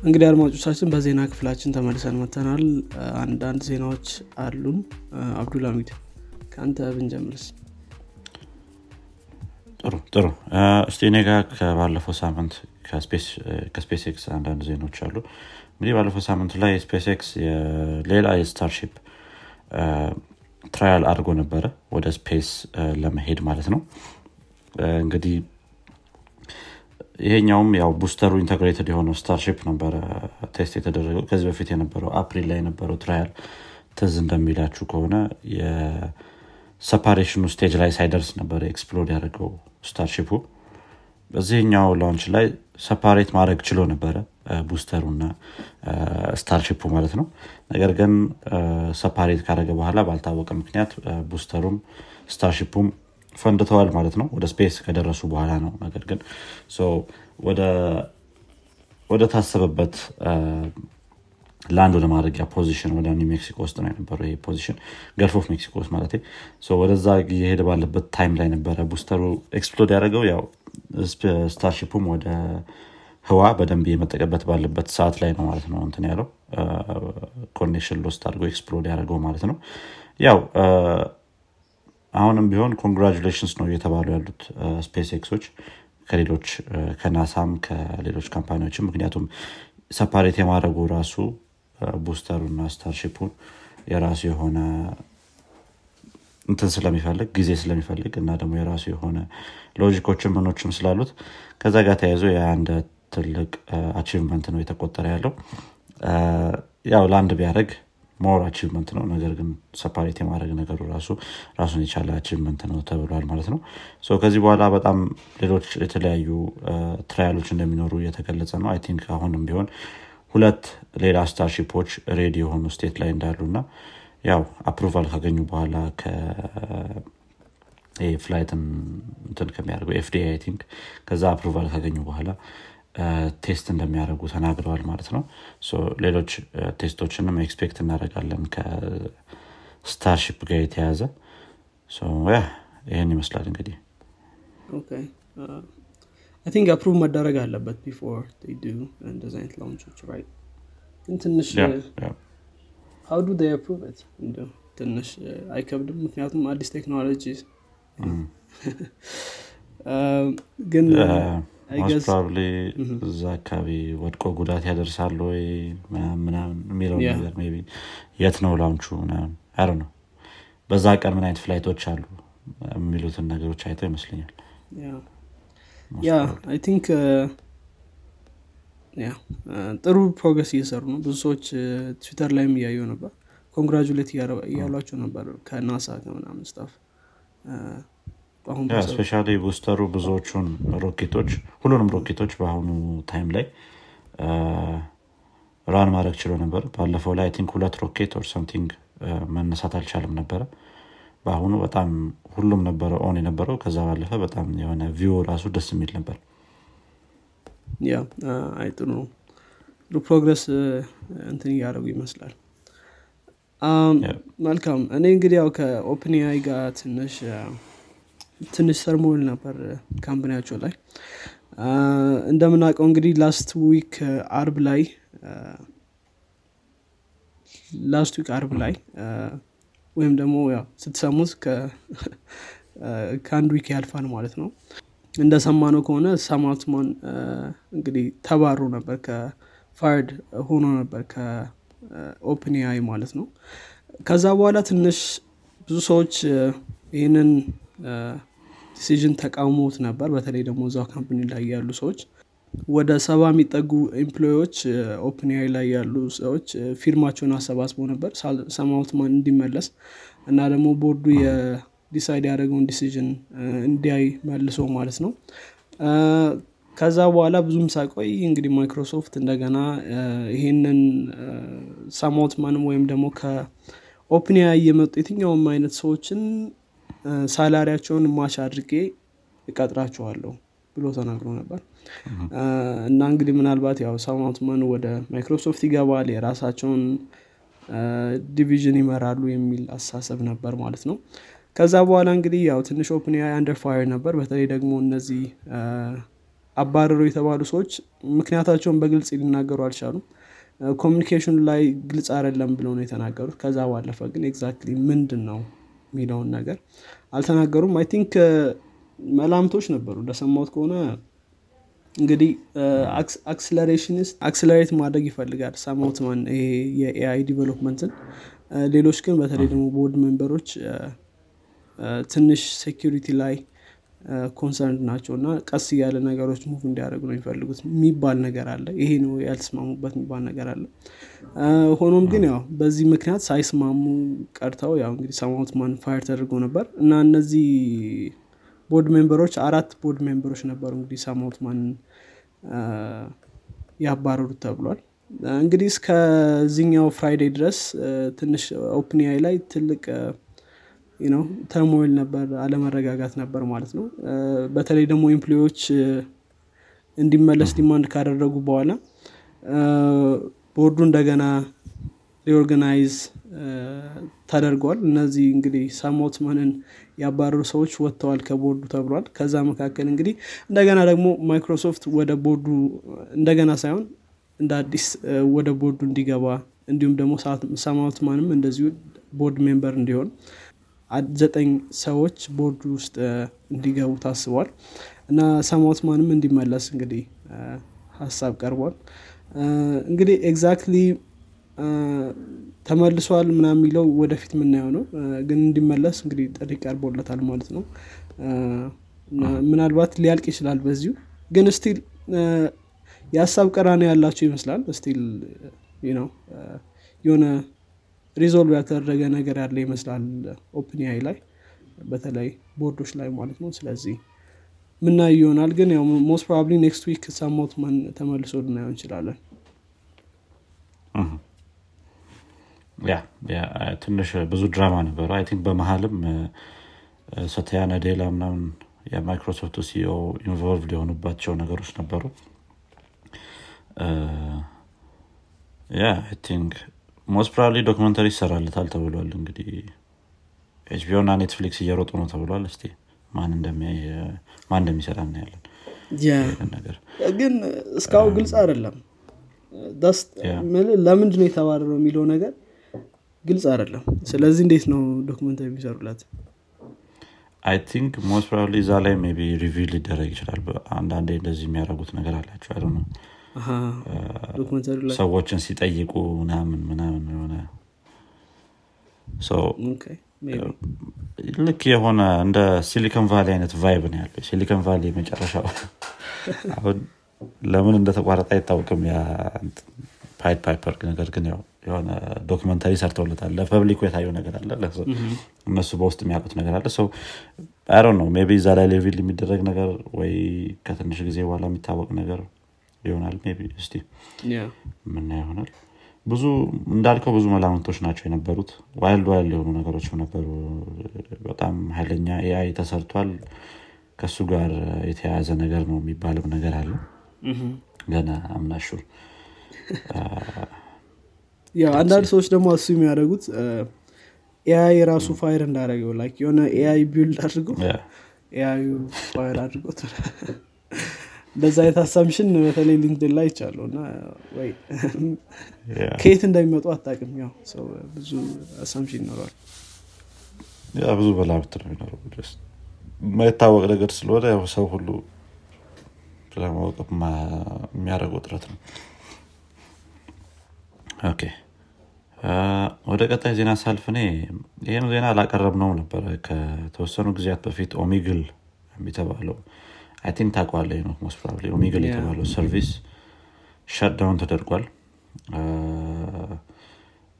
እንግዲህ አድማጮቻችን በዜና ክፍላችን ተመልሰን መተናል አንዳንድ ዜናዎች አሉን። አብዱልሚድ ከአንተ ብንጀምርስ? ጥሩ ጥሩ። እስቲ እኔ ጋር ከባለፈው ሳምንት ከ SpaceX አንዳንድ ዜናዎች አሉ። እንግዲህ ባለፈው ሳምንት ላይ SpaceX ሌላ የ Starship trial አድርጎ ነበረ ወደ space ለመሄድ ማለት ነው። እንግዲህ ይሄኛውም ያው booster ኡ integrated የሆነው Starship ነበረ test የተደረገው። ከዚህ በፊት የነበረው አፕሪል ላይ የነበረው trial ትዝ እንደሚላችሁ ከሆነ የ separation ኑ stage ላይ ሳይደርስ ነበረ explode ያደርገው Starship ኡ በዚህኛው launch ላይ separate ማድረግ ችሎ ነበረ booster ኡና Starship ኡ ማለት ነው። ነገር ግን separate ካደረገ በኋላ ባልታወቀ ምክንያት booster ኡም Starship ኡም ፈንድተዋል ማለት ነው። ወደ space ከደረሱ በኋላ ነው። ነገር ግን ወደ ታሰበበት land ወደ ማድረጊያ position ወደ ኒው ሜክሲኮ ውስጥ ነው የነበረው ይሄ position። Gulf of Mexico ውስጥ ማለት ወደዛ የሄደ ባለበት time ላይ ነበረ booster ኡ explode ያደረገው። ያው Starship ኡም ወደ ህዋ በደንብ የመጠቀበት ባለበት ሰዓት ላይ ነው ማለት ነው እንትን ያለው። connection lost አድርጎ explode ያደረገው ማለት ነው። ያው አሁንም ቢሆን congratulations ነው እየተባሉ ያሉት SpaceX ኦች ከሌሎች ከናሳም ከሌሎች company ዎችም። ምክንያቱም separate የማድረጉ ራሱ booster ሩና Starship ኡን የራሱ የሆነ እንትን ስለሚፈልግ ጊዜ ስለሚፈልግ እና ደግሞ የራሱ የሆነ logic ኦችን ምኖችም ስላሉት ከዛ ጋር ተያይዞ የአንድ ትልቅ achievement ነው የተቆጠረ ያለው። ያው ለአንድ ቢያደረግ more achievement ነው። ነገር ግን separate የማድረግ ነገሩ ራሱ ራሱን የቻለ achievement ነው ተብሏል ማለት ነው። ከዚህ በኋላ በጣም ሌሎች የተለያዩ trial ኦች እንደሚኖሩ እየተገለጸ ነው። I think አሁንም ቢሆን ሁለት ሌላ Starship ኦች ready የሆኑ state ላይ እንዳሉ እና ያው approval ካገኙ በኋላ flight ን እንትን ከሚያደርገው FDA I think ከዛ approval ካገኙ በኋላ test እንደሚያደርጉ ተናግረዋል ማለት ነው። ሌሎች test ኦችንም expect እናደረጋለን ከ Starship ጋር የተያያዘ ይህን ይመስላል እንግዲህ። think approve መደረግ አለበት before እንደዚ አይነት launch ኦች right ግን ትንሽ how do approve ትንሽ አይከብድም ምክንያቱም አዲስ ቴክኖሎጂ ግን probably እዛ አካባቢ ወድቆ ጉዳት ያደርሳል ወይ ምናምን የሚለው ነገር be የት ነው launch ኡ አረ ነው በዛ ቀን ምን አይነት flight ኦች አሉ? የሚሉትን ነገሮች አይተው ይመስለኛል። Yeah I think ጥሩ progress እየሰሩ ነው። ብዙ ሰዎች ትዊተር ላይም እያየው ነበር። congratulate እያሏቸው ነበር ከናሳ ከምናምን staff especia booster ሩ ብዙዎቹን ሮኬቶች ሁሉንም ሮኬቶች በአሁኑ time ላይ run ማድረግ ችሎ ነበር። ባለፈው ላይ think ሁለት ሮኬት or something መነሳት አልቻለም ነበረ። በአሁኑ በጣም ሁሉም ነበረ on የነበረው። ከዛ ባለፈ በጣም የሆነ view ራሱ ደስ የሚል ነበር። Yeah I ጥሩ ነው progress እንትን እያደረጉ ይመስላል። መልካም። እኔ እንግዲህ ያው ከ OpenAI ጋር ትንሽ ትንሽ turmoil ነበር company ያቸው ላይ። እንደምናውቀው እንግዲህ last week አርብ ላይ last week አርብ ላይ ወይም ደግሞ ስትሰሙት ከአንድ week ያልፋል ማለት ነው። እንደሰማነው ከሆነ Sam Altman እንግዲህ ተባሮ ነበር ከ fired ሆኖ ነበር ከ OpenAI ማለት ነው። ከዛ በኋላ ትንሽ ብዙ ሰዎች ይህንን decision ተቃውሞት ነበር። በተለይ ደግሞ እዛው company ላይ ያሉ ሰዎች ወደ ሰባ የሚጠጉ employee ዎች OpenAI ላይ ያሉ ሰዎች ፊርማቸውን አሰባስበው ነበር። Sam Altman እንዲመለስ እና ደግሞ ቦርዱ የ decide ያደረገውን decision እንዲያይ መልሶ ማለት ነው። ከዛ በኋላ ብዙም ሳቆይ እንግዲህ ማይክሮሶፍት እንደገና ይሄንን Sam Altman ም ወይም ደግሞ ከ OpenAI የመጡ የትኛውም አይነት ሰዎችን salary ያቸውን match አድርጌ እቀጥራቸዋለሁ ብሎ ተናግሮ ነበር። እና እንግዲህ ምናልባት ያው Sam Altman ወደ ማይክሮሶፍት ይገባል የራሳቸውን division ይመራሉ የሚል አስተሳሰብ ነበር ማለት ነው። ከዛ በኋላ እንግዲህ ያው ትንሽ open under fire ነበር። በተለይ ደግሞ እነዚህ አባረሩ የተባሉ ሰዎች ምክንያታቸውን በግልጽ ሊናገሩ አልቻሉም። communication ኑ ላይ ግልጽ አይደለም ብለው ነው የተናገሩት። ከዛ ባለፈ ግን exactly ምንድን ነው የሚለውን ነገር አልተናገሩም። I think መላምቶች ነበሩ። እንደሰማሁት ከሆነ እንግዲህ accelerations accelerate ማድረግ ይፈልጋል። Sam Altman ይሄ የ AI development ን። ሌሎች ግን በተለይ ደግሞ board member ኦች ትንሽ security ላይ concerned ናቸው እና ቀስ እያለ ነገሮች move እንዲያደርጉ ነው የሚፈልጉት የሚባል ነገር አለ። ይሄ ነው ያልተስማሙበት የሚባል ነገር አለ። ሆኖም ግን ያው በዚህ ምክንያት ሳይስማሙ ቀርተው ያው እንግዲህ Sam Altman fire ተደርጎ ነበር እና እነዚህ board member ኦች አራት board member ኦች ነበሩ እንግዲህ Sam Altman ያባረሩት ተብሏል። እንግዲህ እስከዚኛው Friday ድረስ ትንሽ OpenAI ላይ ትልቅ ነው turmoil ነበር አለመረጋጋት ነበር ማለት ነው። በተለይ ደግሞ employee ዎች እንዲመለስ demand ካደረጉ በኋላ ቦርዱ እንደገና reorganize ተደርገዋል እነዚህ እንግዲህ Sam Altman ን ያባረሩ ሰዎች ወጥተዋል ከቦርዱ ተብሏል። ከዛ መካከል እንግዲህ እንደገና ደግሞ ማይክሮሶፍት ወደ ቦርዱ እንደገና ሳይሆን እንደ አዲስ ወደ ቦርዱ እንዲገባ እንዲሁም ደግሞ Sam Altman ም እንደዚሁ board member እንዲሆን ዘጠኝ ሰዎች ቦርዱ ውስጥ እንዲገቡ ታስቧል። እና Sam Altman ም እንዲመለስ እንግዲህ ሀሳብ ቀርቧል። እንግዲህ exactly ተመልሷል ምናምን የሚለው ወደፊት የምናየው ነው ግን እንዲመለስ እንግዲህ ጥሪ ቀርቦለታል ማለት ነው። ምናልባት ሊያልቅ ይችላል በዚሁ። ግን still የሀሳብ ቅራኔ ያላቸው ይመስላል። still ነው የሆነ resolve ያልተደረገ ነገር ያለ ይመስላል OpenAI ላይ በተለይ ቦርዶች ላይ ማለት ነው። ስለዚህ የምናይ ይሆናል። ግን ያው most probably next week Sam Alt ተመልሶ ልናየው እንችላለን። ትንሽ ብዙ ድራማ ነበረው። I think በመሀልም ሳትያ ናዴላ ምናምን የማይክሮሶፍት CEO involved የሆኑባቸው ነገሮች ነበሩ። Yeah I think most probably documentary ይሰራልታል ተብሏል። እንግዲህ HBO እና ኔትፍሊክስ እየሮጡ ነው ተብሏል። እስቲ ማን እንደሚሰራ እናያለን። ግን እስካሁን ግልጽ አይደለም። ለምንድን ነው የተባረረው የሚለው ነገር ግልጽ አይደለም። ስለዚህ እንዴት ነው documentary የሚሰሩላት? I think most probably እዛ ላይ be reveal ሊደረግ ይችላል። አንዳንዴ እንደዚህ የሚያደርጉት ነገር አላቸው። ነው ሰዎችን ሲጠይቁ ምናምን ምናምን የሆነ ልክ የሆነ እንደ ሲሊኮን ቫሊ አይነት ቫይብ ነው ያለው። ሲሊኮን ቫሊ መጨረሻው አሁን ለምን እንደተቋረጠ አይታወቅም። ፓይድ ፓይፐር ነገር ግን ያው የሆነ ዶክመንታሪ ሰርተውለታል ለፐብሊኩ የታየው ነገር አለ። እነሱ በውስጥ የሚያውቁት ነገር አለ። ሰው አይ ነው ቢ እዛ ላይ ሌቪል የሚደረግ ነገር ወይ ከትንሽ ጊዜ በኋላ የሚታወቅ ነገር ይሆናል ቢ እስቲ ምና ይሆናል። ብዙ እንዳልከው ብዙ መላምቶች ናቸው የነበሩት። wild wild የሆኑ ነገሮችም ነበሩ። በጣም ኃይለኛ AI ተሰርቷል። ከእሱ ጋር የተያያዘ ነገር ነው የሚባልም ነገር አለ። ገና አምናሹር አንዳንድ ሰዎች ደግሞ እሱ የሚያደርጉት AI የራሱ fire እንዳደረገው like የሆነ AI build አድርጎ AI ኡ fire አድርጎት እንደዛ አይነት assumption በተለይ LinkedIn ላይ አይቻለሁ እና ወይ ከየት እንደሚመጡ አታቅም ያው ሰው ብዙ assumption ይኖረዋል። Yeah ብዙ መላምት ነው የሚኖረው የማይታወቅ ነገር ስለሆነ ያው ሰው ሁሉ ለማወቅ የሚያደርገው ጥረት ነው። Okay። ወደ ቀጣይ ዜና ሳልፍ እኔ ይህን ዜና አላቀረብነውም ነበረ። ከተወሰኑ ጊዜያት በፊት Omegle የተባለው I think ታውቁታላችሁ most probably Omegle የተባለው service shutdown ተደርጓል።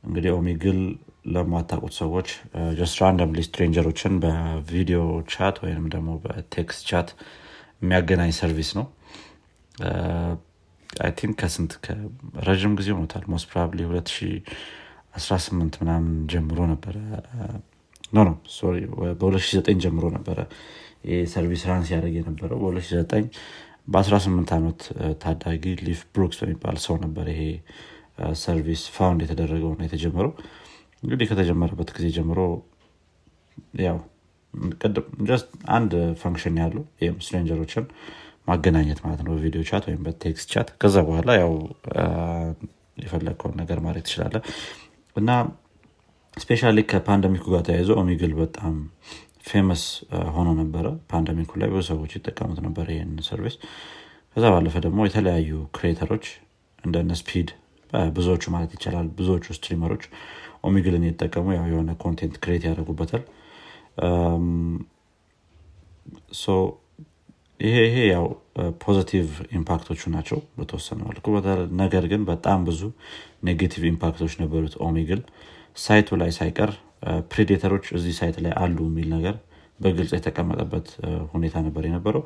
እንግዲህ Omegle ለማታቁት ሰዎች ጀስት ራንደምሊ ስትሬንጀሮችን በ video chat ወይም ደግሞ በ text chat የሚያገናኝ service ነው። I think ከስንት ረዥም ጊዜ ሆኖታል። most probably 2018 ምናምን ጀምሮ ነበረ No no sorry በ2009 ጀምሮ ነበረ ይህ service run ሲያደርግ የነበረው። በ2009 በ18 ዓመት ታዳጊ ሊፍ ብሩክስ በሚባል ሰው ነበር ይሄ service found የተደረገው ነው የተጀመረው። እንግዲህ ከተጀመረበት ጊዜ ጀምሮ ያው አንድ function ያለው stranger ኦችን ማገናኘት ማለት ነው። በ video chat ወይም በ text chat። ከዛ በኋላ ያው የፈለግከውን ነገር ማድረግ ትችላለ እና especially ከ pandemic ኡ ጋር ተያይዞ Omegle በጣም famous ሆኖ ነበረ። pandemic ኡ ላይ ብዙ ሰዎች ይጠቀሙት ነበር ይህን service ከዛ ባለፈ ደግሞ የተለያዩ creator ኦች እንደነ ስፒድ ብዙዎቹ ማለት ይቻላል ብዙዎቹ streamer ኦች Omegle ን እየተጠቀሙ ያው የሆነ content create ያደርጉበታል። ይሄ ይሄ ያው positive impact ኦቹ ናቸው በተወሰነ መልኩ። ነገር ግን በጣም ብዙ negative impact ኦች ነበሩት Omegle site ኡ ላይ ሳይቀር predator ኦች እዚህ site ላይ አሉ የሚል ነገር በግልጽ የተቀመጠበት ሁኔታ ነበር የነበረው።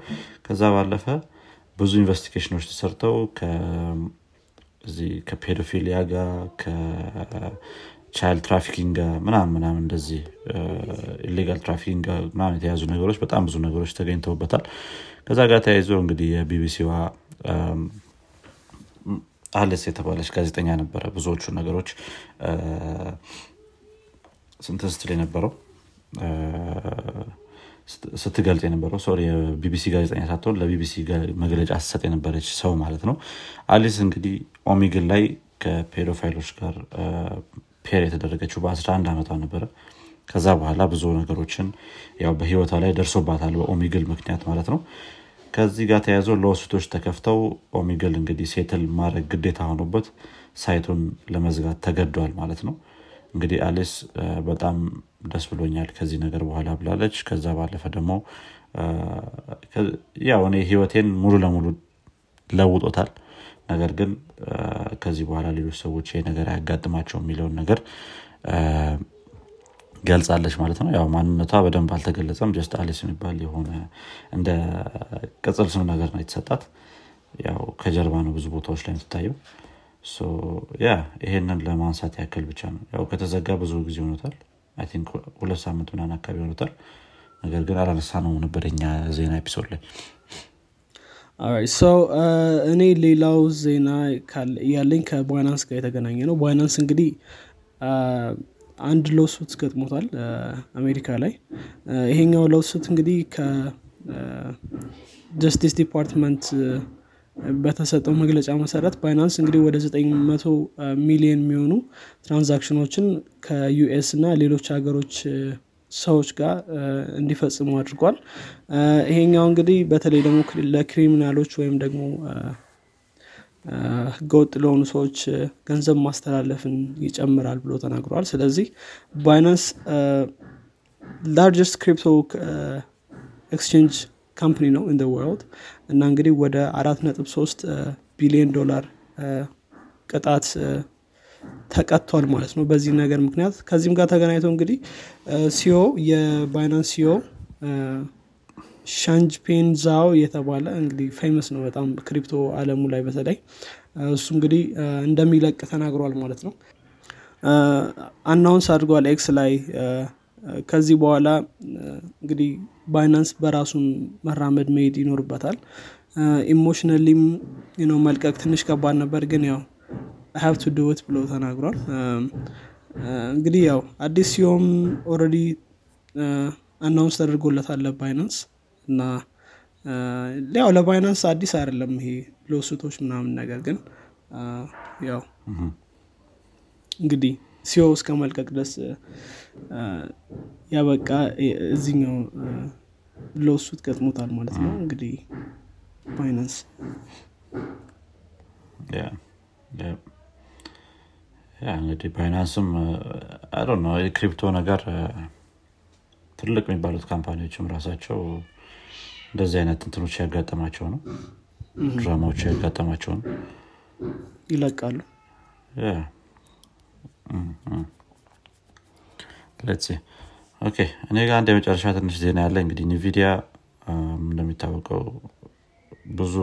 ከዛ ባለፈ ብዙ investigation ኦች ተሰርተው ከ pedophilia ጋር ከ child trafficking ጋር ምናምን ምናምን እንደዚህ illegal trafficking ጋር ምናምን የተያዙ ነገሮች በጣም ብዙ ነገሮች ተገኝተውበታል። ከዛ ጋር ተያይዞ እንግዲህ የቢቢሲዋ አለስ የተባለች ጋዜጠኛ ነበረ። ብዙዎቹ ነገሮች ስንትን የነበረው? ስትገልጽ የነበረው sorry የ BBC ጋዜጠኛ ሳትሆን ለቢቢሲ መግለጫ ስትሰጥ የነበረች ሰው ማለት ነው። አሊስ እንግዲህ Omegle ላይ ከ pedophile ኦች ጋር pair የተደረገችው በ11 ዓመቷ ነበረ። ከዛ በኋላ ብዙ ነገሮችን ያው በህይወቷ ላይ ደርሶባታል በ Omegle ምክንያት ማለት ነው ከዚህ ጋር ተያይዞ lawsuit ኦች ተከፍተው Omegle እንግዲህ settle ማድረግ ግዴታ ሆኖበት site ኡን ለመዝጋት ተገዷል ማለት ነው። እንግዲህ አሊስ በጣም ደስ ብሎኛል ከዚህ ነገር በኋላ ብላለች። ከዛ ባለፈ ደግሞ ያው እኔ ህይወቴን ሙሉ ለሙሉ ለውጦታል። ነገር ግን ከዚህ በኋላ ሌሎች ሰዎች ይህ ነገር አያጋጥማቸው የሚለውን ነገር ገልጻለች ማለት ነው። ያው ማንነቷ በደንብ አልተገለጸም። Just አሊስ የሚባል የሆነ እንደ ቅጽል ስም ነገር ነው የተሰጣት። ያው ከጀርባ ነው ብዙ ቦታዎች ላይ የምትታየው። Yeah ይሄንን ለማንሳት ያክል ብቻ ነው። ያው ከተዘጋ ብዙ ጊዜ ሆኖታል። ሁለት ሳምንት ምናምን አካባቢ ሆኖታል። ነገር ግን አላነሳነውም ነበር ዜና episode ላይ። ሰው እኔ ሌላው ዜና ያለኝ ከ Binance ጋር የተገናኘ ነው። Binance እንግዲህ አንድ lawsuit ገጥሞታል አሜሪካ ላይ። ይሄኛው lawsuit እንግዲህ ከ Justice Department በተሰጠው መግለጫ መሰረት Binance እንግዲህ ወደ 900 ሚሊዮን የሚሆኑ transaction ኦችን ከ US እና ሌሎች ሀገሮች ሰዎች ጋር እንዲፈጽሙ አድርጓል። ይሄኛው እንግዲህ በተለይ ደግሞ ለ criminal ኦች ወይም ደግሞ ህገወጥ ለሆኑ ሰዎች ገንዘብ ማስተላለፍን ይጨምራል ብሎ ተናግረዋል ስለዚህ Binance largest crypto exchange company ነው in world እና እንግዲህ ወደ አራት ነጥብ ሶስት ቢሊዮን ዶላር ቅጣት ተቀጥቷል ማለት ነው በዚህ ነገር ምክንያት። ከዚህም ጋር ተገናኝቶ እንግዲህ CEO የ Binance CEO Changpeng Zhao የተባለ እንግዲህ famous ነው በጣም crypto አለሙ ላይ በተለይ። እሱ እንግዲህ እንደሚለቅ ተናግሯል ማለት ነው። announce አድርጓል X ላይ። ከዚህ በኋላ እንግዲህ Binance በራሱን መራመድ መሄድ ይኖርበታል። emotionally ም ነው መልቀቅ ትንሽ ከባድ ነበር ግን ያው have to do it ብሎ ተናግሯል። እንግዲህ ያው አዲስ CEO ም already announce ተደርጎለታል ለ Binance እና ያው ለባይናንስ አዲስ አይደለም ይሄ ሎሱቶች ምናምን ነገር ግን ያው እንግዲህ ሲዮ እስከ መልቀቅ ድረስ ያበቃ እዚኛው ሎሱት ገጥሞታል ማለት ነው። እንግዲህ ባይናንስ እንግዲህ ባይናንስም ነው የክሪፕቶ ነገር ትልቅ የሚባሉት company ዎችም ራሳቸው እንደዚህ አይነት እንትኖች ያጋጠማቸው ነው? ድራማዎች ያጋጠማቸው ነው? ይለቃሉ? okay እኔ ጋር አንድ የመጨረሻ ትንሽ ዜና ያለ እንግዲህ NVIDIA እንደሚታወቀው ብዙ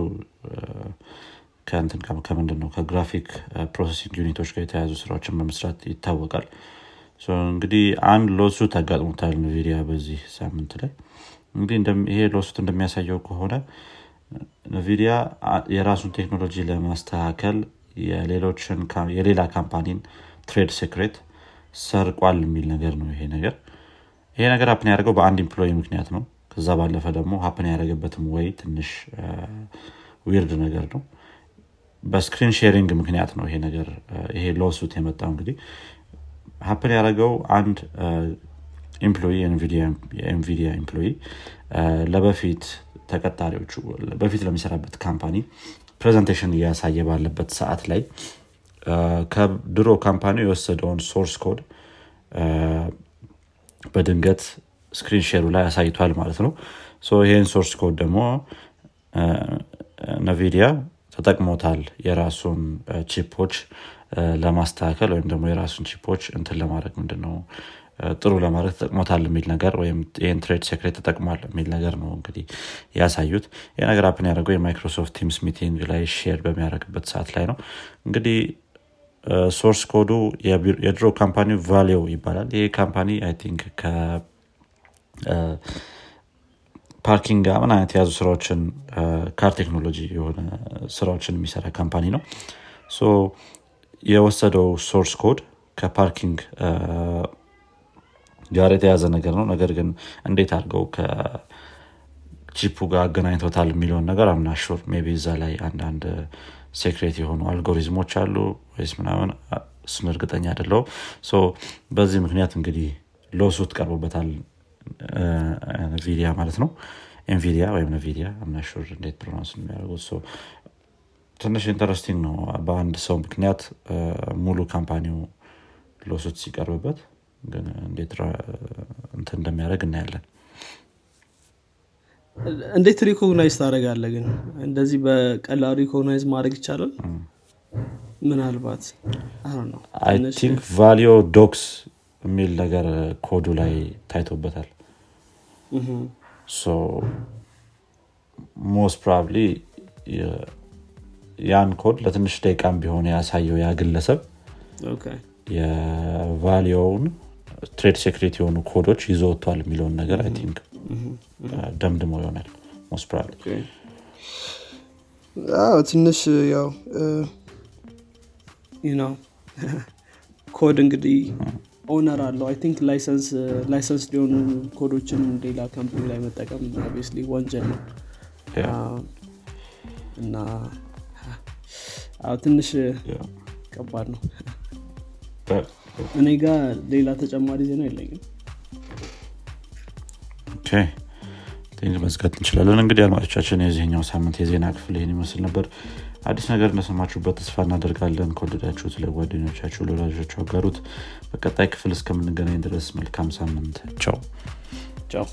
ከንትን ከምንድን ነው? ከ graphic processing unit ኦች ጋር የተያያዙ ስራዎችን በመስራት ይታወቃል። እንግዲህ አንድ lawsuit አጋጥሞታል NVIDIA በዚህ ሳምንት ላይ እንግዲህ ይሄ lawsuit እንደሚያሳየው ከሆነ NVIDIA የራሱን ቴክኖሎጂ ለማስተካከል የሌላ company ን trade secret ሰርቋል የሚል ነገር ነው ይሄ ነገር። ይሄ ነገር happen ያደረገው በአንድ employee ምክንያት ነው። ከዛ ባለፈ ደግሞ happen ያደረገበትም ወይ ትንሽ weird ነገር ነው። በ screen sharing ምክንያት ነው ይሄ ነገር ይሄ lawsuit የመጣው እንግዲህ። happen ያደረገው አንድ employee የ NVIDIA employee ለበፊት ተቀጣሪዎቹ በፊት ለሚሰራበት company presentation እያሳየ ባለበት ሰዓት ላይ ከድሮ company የወሰደውን source code በድንገት screen share ኡ ላይ አሳይቷል ማለት ነው። ይህን source code ደግሞ NVIDIA ተጠቅሞታል የራሱን chip ኦች ለማስተካከል ወይም ደግሞ የራሱን chip ኦች እንትን ለማድረግ ምንድነው ጥሩ ለማድረግ ተጠቅሞታል የሚል ነገር ወይም ይህን trade secret ተጠቅሟል የሚል ነገር ነው እንግዲህ ያሳዩት። ይህ ነገር happen ያደረገው የ Microsoft Teams meeting ላይ share በሚያደርግበት ሰዓት ላይ ነው። እንግዲህ source code ኡ የድሮ company Valeo ይባላል። ይህ company I think parking ጋር ምን አይነት የያዙ ስራዎችን car technology የሆነ ስራዎችን የሚሰራ company ነው። የወሰደው source code ከ parking ጋር የተያዘ ነገር ነው። ነገር ግን እንዴት አድርገው ከ chip ኡ ጋር አገናኝቶታል የሚለውን ነገር I'm not sure maybe እዛ ላይ አንዳንድ secret የሆኑ አልጎሪዝሞች አሉ ወይስ ምናምን እሱን እርግጠኛ አደለው በዚህ ምክንያት እንግዲህ lawsuit ቀርቦበታል NVIDIA ማለት ነው። NVIDIA ወይም NVIDIA I'm not sure እንዴት pronounce የሚያደርጉት ትንሽ interesting ነው። በአንድ ሰው ምክንያት ሙሉ company ው lawsuit ሲቀርብበት ግን እንዴት እንትን እንደሚያደርግ እናያለን። እንዴት recognize ታደርጋለህ ግን? እንደዚህ በቀላሉ recognize ማድረግ ይቻላል? ምናልባት think Valeo Docs የሚል ነገር ኮዱ ላይ ታይቶበታል። most probably ያን ኮድ ለትንሽ ደቂቃም ቢሆን ያሳየው ያ ግለሰብ የ Valeo ውን trade secret የሆኑ ኮዶች ይዞ ወጥቷል የሚለውን ነገር I think ደምድሞ ይሆናል probably ትንሽ ያው ኮድ እንግዲህ owner አለው I think license ሊሆኑ ኮዶችን ሌላ company ላይ መጠቀም obviously ወንጀል ነው እና ትንሽ ከባድ ነው እኔ ጋር ሌላ ተጨማሪ ዜና የለኝም። መዝጋት እንችላለን። እንግዲህ አድማጮቻችን የዚህኛው ሳምንት የዜና ክፍል ይህን ይመስል ነበር። አዲስ ነገር እንደሰማችሁበት ተስፋ እናደርጋለን። ከወደዳችሁት ለጓደኞቻችሁ ለወዳጆቻችሁ አጋሩት። በቀጣይ ክፍል እስከምንገናኝ ድረስ መልካም ሳምንት። ቻው። ቻው